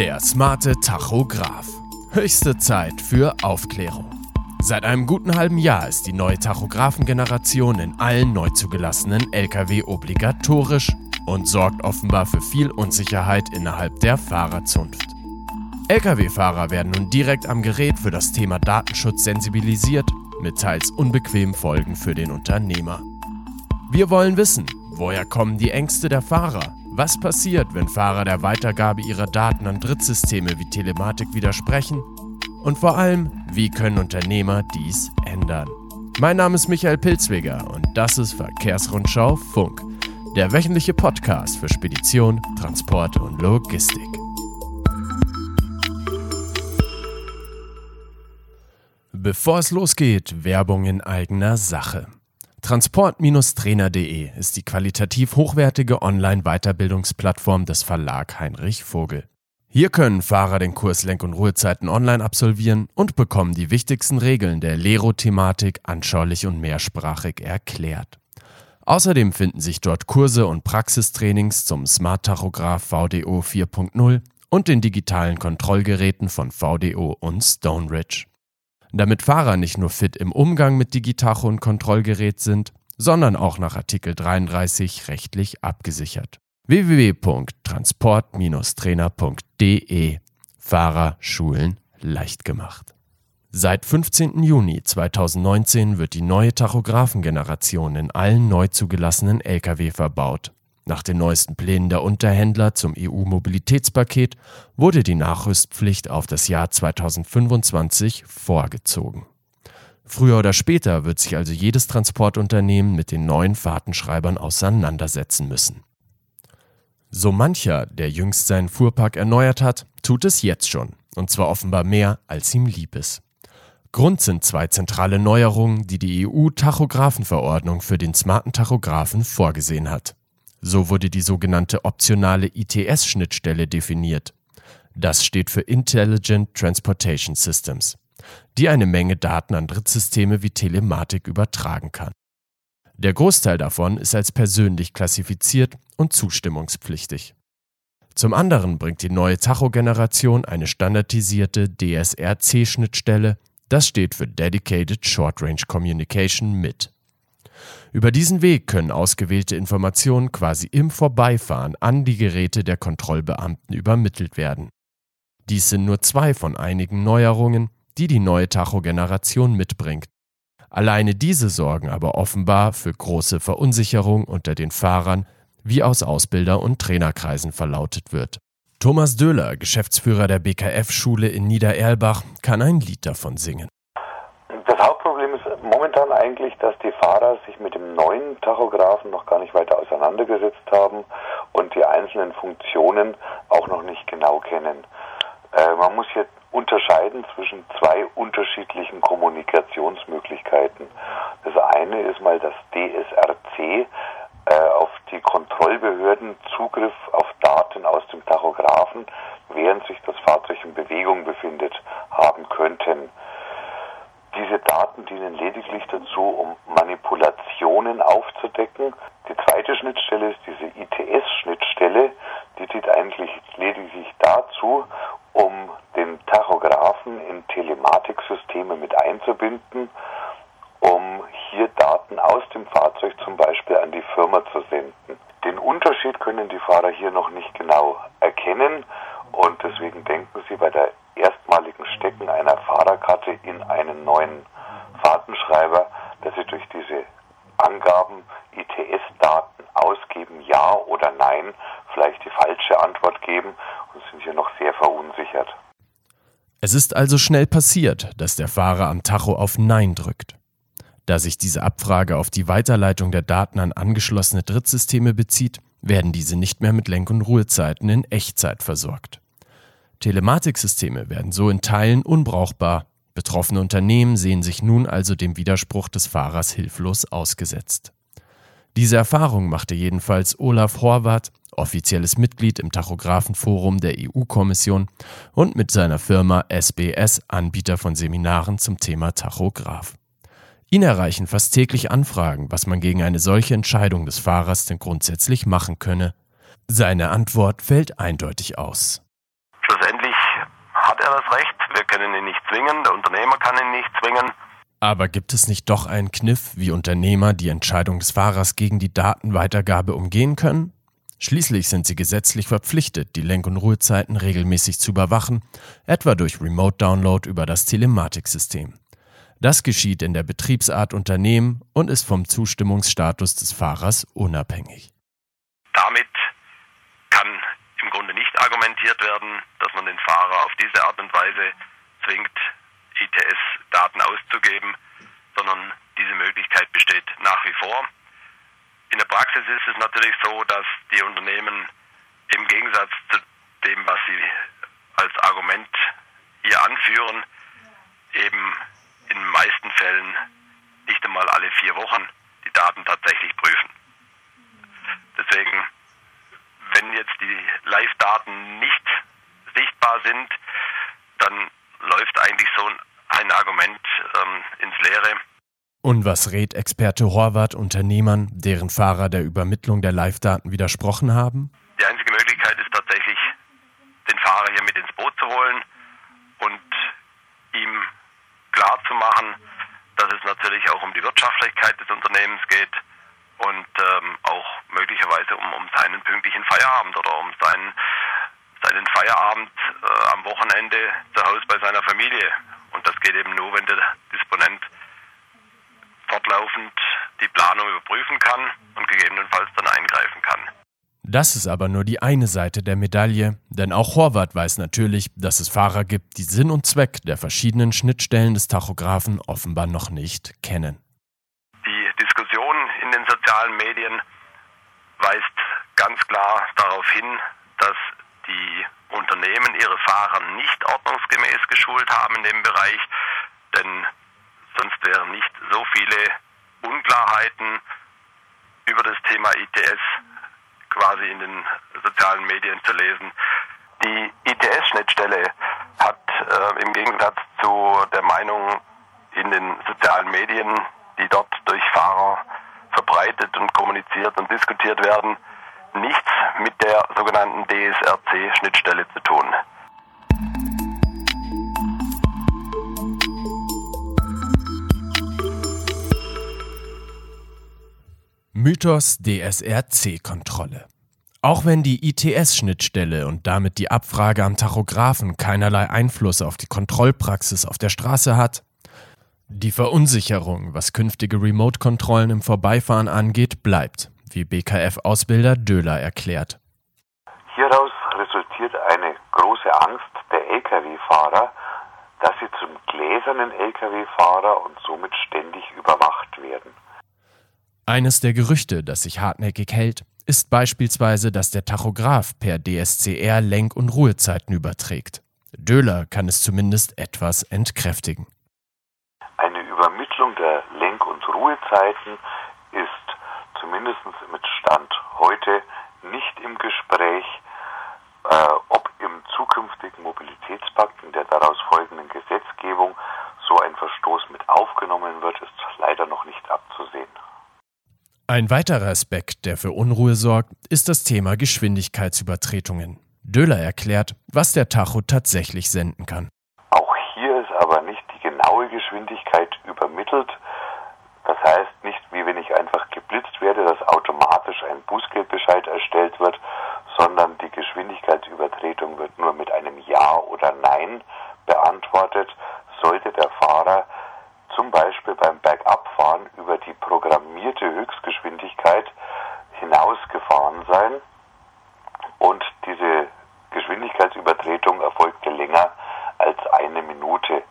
Der smarte Tachograph. Höchste Zeit für Aufklärung. Seit einem guten halben Jahr ist die neue Tachographengeneration in allen neu zugelassenen Lkw obligatorisch und sorgt offenbar für viel Unsicherheit innerhalb der Fahrerzunft. Lkw-Fahrer werden nun direkt am Gerät für das Thema Datenschutz sensibilisiert, mit teils unbequemen Folgen für den Unternehmer. Wir wollen wissen, woher kommen die Ängste der Fahrer? Was passiert, wenn Fahrer der Weitergabe ihrer Daten an Drittsysteme wie Telematik widersprechen? Und vor allem, wie können Unternehmer dies ändern? Mein Name ist Michael Pilzweger und das ist Verkehrsrundschau Funk, der wöchentliche Podcast für Spedition, Transport und Logistik. Bevor es losgeht, Werbung in eigener Sache. Transport-trainer.de ist die qualitativ hochwertige Online-Weiterbildungsplattform des Verlag Heinrich Vogel. Hier können Fahrer den Kurs Lenk- und Ruhezeiten online absolvieren und bekommen die wichtigsten Regeln der Lero-Thematik anschaulich und mehrsprachig erklärt. Außerdem finden sich dort Kurse und Praxistrainings zum Smart Tachograph VDO 4.0 und den digitalen Kontrollgeräten von VDO und Stoneridge damit Fahrer nicht nur fit im Umgang mit Digitacho und Kontrollgerät sind, sondern auch nach Artikel 33 rechtlich abgesichert. www.transport-trainer.de Fahrer schulen leicht gemacht. Seit 15. Juni 2019 wird die neue Tachographengeneration in allen neu zugelassenen Lkw verbaut. Nach den neuesten Plänen der Unterhändler zum EU-Mobilitätspaket wurde die Nachrüstpflicht auf das Jahr 2025 vorgezogen. Früher oder später wird sich also jedes Transportunternehmen mit den neuen Fahrtenschreibern auseinandersetzen müssen. So mancher, der jüngst seinen Fuhrpark erneuert hat, tut es jetzt schon, und zwar offenbar mehr, als ihm lieb ist. Grund sind zwei zentrale Neuerungen, die die EU-Tachographenverordnung für den smarten Tachographen vorgesehen hat. So wurde die sogenannte optionale ITS-Schnittstelle definiert. Das steht für Intelligent Transportation Systems, die eine Menge Daten an Drittsysteme wie Telematik übertragen kann. Der Großteil davon ist als persönlich klassifiziert und zustimmungspflichtig. Zum anderen bringt die neue Tachogeneration eine standardisierte DSRC-Schnittstelle, das steht für Dedicated Short Range Communication mit. Über diesen Weg können ausgewählte Informationen quasi im Vorbeifahren an die Geräte der Kontrollbeamten übermittelt werden. Dies sind nur zwei von einigen Neuerungen, die die neue Tachogeneration mitbringt. Alleine diese sorgen aber offenbar für große Verunsicherung unter den Fahrern, wie aus Ausbilder- und Trainerkreisen verlautet wird. Thomas Döhler, Geschäftsführer der BKF-Schule in Niedererlbach, kann ein Lied davon singen. Hauptproblem ist momentan eigentlich, dass die Fahrer sich mit dem neuen Tachografen noch gar nicht weiter auseinandergesetzt haben und die einzelnen Funktionen auch noch nicht genau kennen. Äh, man muss jetzt unterscheiden zwischen zwei unterschiedlichen Kommunikationsmöglichkeiten. Das eine ist mal das DSRC, äh, auf die Kontrollbehörden Zugriff auf Daten aus dem Tachografen, während sich das Fahrzeug in Bewegung befindet, haben könnten. Diese Daten dienen lediglich dazu, um Manipulationen aufzudecken. Die zweite Schnittstelle ist diese ITS-Schnittstelle. Die dient eigentlich lediglich dazu, um den Tachografen in Telematiksysteme mit einzubinden, um hier Daten aus dem Fahrzeug zum Beispiel an die Firma zu senden. Den Unterschied können die Fahrer hier noch nicht genau erkennen und deswegen denken sie bei der erstmaligen Stecken einer Fahrerkarte in einen neuen Fahrtenschreiber, dass sie durch diese Angaben ITS-Daten ausgeben, ja oder nein, vielleicht die falsche Antwort geben und sind hier noch sehr verunsichert. Es ist also schnell passiert, dass der Fahrer am Tacho auf Nein drückt. Da sich diese Abfrage auf die Weiterleitung der Daten an angeschlossene Drittsysteme bezieht, werden diese nicht mehr mit Lenk- und Ruhezeiten in Echtzeit versorgt. Telematiksysteme werden so in Teilen unbrauchbar. Betroffene Unternehmen sehen sich nun also dem Widerspruch des Fahrers hilflos ausgesetzt. Diese Erfahrung machte jedenfalls Olaf Horvath, offizielles Mitglied im Tachographenforum der EU-Kommission und mit seiner Firma SBS Anbieter von Seminaren zum Thema Tachograph. Ihn erreichen fast täglich Anfragen, was man gegen eine solche Entscheidung des Fahrers denn grundsätzlich machen könne. Seine Antwort fällt eindeutig aus hat er das Recht. Wir können ihn nicht zwingen, der Unternehmer kann ihn nicht zwingen. Aber gibt es nicht doch einen Kniff, wie Unternehmer die Entscheidung des Fahrers gegen die Datenweitergabe umgehen können? Schließlich sind sie gesetzlich verpflichtet, die Lenk- und Ruhezeiten regelmäßig zu überwachen, etwa durch Remote-Download über das Telematiksystem. Das geschieht in der Betriebsart Unternehmen und ist vom Zustimmungsstatus des Fahrers unabhängig. Damit kann im Grunde nicht argumentiert werden, dass man den Fahrer auf diese Art und Weise zwingt, ITS-Daten auszugeben, sondern diese Möglichkeit besteht nach wie vor. In der Praxis ist es natürlich so, dass die Unternehmen im Gegensatz zu dem, was sie als Argument hier anführen, eben in den meisten Fällen nicht einmal alle vier Wochen die Daten tatsächlich prüfen. Deswegen, wenn jetzt die Live-Daten nicht sichtbar sind, dann läuft eigentlich so ein Argument ähm, ins Leere. Und was rät Experte Horvath Unternehmern, deren Fahrer der Übermittlung der Live-Daten widersprochen haben? Die einzige Möglichkeit ist tatsächlich, den Fahrer hier mit ins Boot zu holen und ihm klarzumachen, dass es natürlich auch um die Wirtschaftlichkeit des Unternehmens geht und ähm, auch möglicherweise um, um seinen pünktlichen Feierabend oder um seinen, seinen Feierabend äh, am Wochenende zu Hause bei seiner Familie. Und das geht eben nur, wenn der Disponent fortlaufend die Planung überprüfen kann und gegebenenfalls dann eingreifen kann. Das ist aber nur die eine Seite der Medaille, denn auch Horvath weiß natürlich, dass es Fahrer gibt, die Sinn und Zweck der verschiedenen Schnittstellen des Tachographen offenbar noch nicht kennen. Die Diskussion in den sozialen Medien weist ganz klar darauf hin, dass die Unternehmen ihre Fahrer nicht ordnungsgemäß geschult haben in dem Bereich, denn sonst wären nicht so viele Unklarheiten über das Thema ITS quasi in den sozialen Medien zu lesen. Die ITS-Schnittstelle hat äh, im Gegensatz zu der Meinung in den sozialen Medien, die dort durch Fahrer verbreitet und kommuniziert und diskutiert werden, nichts mit der sogenannten DSRC-Schnittstelle zu tun. Mythos DSRC-Kontrolle. Auch wenn die ITS-Schnittstelle und damit die Abfrage am Tachografen keinerlei Einfluss auf die Kontrollpraxis auf der Straße hat, die Verunsicherung, was künftige Remote-Kontrollen im Vorbeifahren angeht, bleibt, wie BKF-Ausbilder Döhler erklärt. Hieraus resultiert eine große Angst der Lkw-Fahrer, dass sie zum gläsernen Lkw-Fahrer und somit ständig überwacht werden. Eines der Gerüchte, das sich hartnäckig hält, ist beispielsweise, dass der Tachograph per DSCR Lenk- und Ruhezeiten überträgt. Döhler kann es zumindest etwas entkräftigen. Eine Übermittlung der Lenk- und Ruhezeiten zumindest mit Stand heute nicht im Gespräch. Äh, ob im zukünftigen Mobilitätspakt in der daraus folgenden Gesetzgebung so ein Verstoß mit aufgenommen wird, ist leider noch nicht abzusehen. Ein weiterer Aspekt, der für Unruhe sorgt, ist das Thema Geschwindigkeitsübertretungen. Döhler erklärt, was der Tacho tatsächlich senden kann. Auch hier ist aber nicht die genaue Geschwindigkeit übermittelt. Das heißt nicht, wie wenn ich einfach geblitzt werde, dass automatisch ein Bußgeldbescheid erstellt wird, sondern die Geschwindigkeitsübertretung wird nur mit einem Ja oder Nein beantwortet. Sollte der Fahrer zum Beispiel beim Bergabfahren über die programmierte Höchstgeschwindigkeit hinausgefahren sein und diese Geschwindigkeitsübertretung erfolgte länger als eine Minute.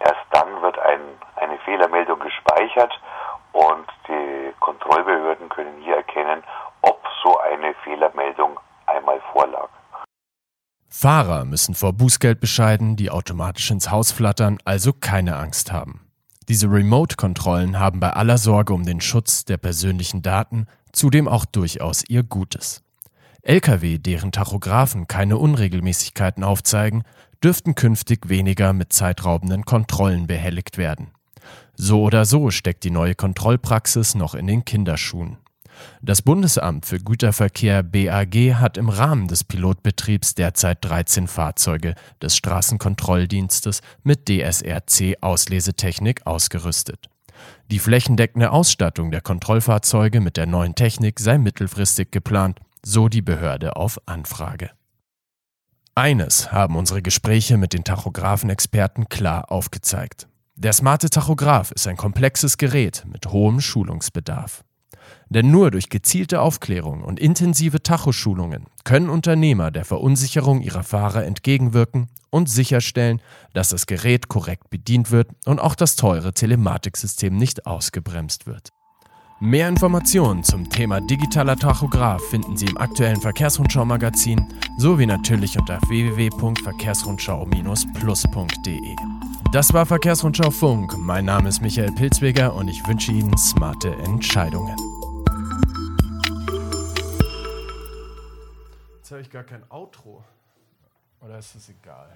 Erst dann wird ein, eine Fehlermeldung gespeichert und die Kontrollbehörden können hier erkennen, so eine Fehlermeldung einmal vorlag. Fahrer müssen vor Bußgeldbescheiden, die automatisch ins Haus flattern, also keine Angst haben. Diese Remote-Kontrollen haben bei aller Sorge um den Schutz der persönlichen Daten zudem auch durchaus ihr Gutes. Lkw, deren Tachographen keine Unregelmäßigkeiten aufzeigen, dürften künftig weniger mit zeitraubenden Kontrollen behelligt werden. So oder so steckt die neue Kontrollpraxis noch in den Kinderschuhen. Das Bundesamt für Güterverkehr BAG hat im Rahmen des Pilotbetriebs derzeit 13 Fahrzeuge des Straßenkontrolldienstes mit DSRC-Auslesetechnik ausgerüstet. Die flächendeckende Ausstattung der Kontrollfahrzeuge mit der neuen Technik sei mittelfristig geplant, so die Behörde auf Anfrage. Eines haben unsere Gespräche mit den Tachographenexperten klar aufgezeigt. Der smarte Tachograph ist ein komplexes Gerät mit hohem Schulungsbedarf. Denn nur durch gezielte Aufklärung und intensive Tachoschulungen können Unternehmer der Verunsicherung ihrer Fahrer entgegenwirken und sicherstellen, dass das Gerät korrekt bedient wird und auch das teure Telematiksystem nicht ausgebremst wird. Mehr Informationen zum Thema digitaler Tachograph finden Sie im aktuellen Verkehrsrundschau-Magazin sowie natürlich unter www.verkehrsrundschau-plus.de. Das war Verkehrsrundschau Funk. Mein Name ist Michael Pilzweger und ich wünsche Ihnen smarte Entscheidungen. Jetzt habe ich gar kein Outro. Oder ist das egal?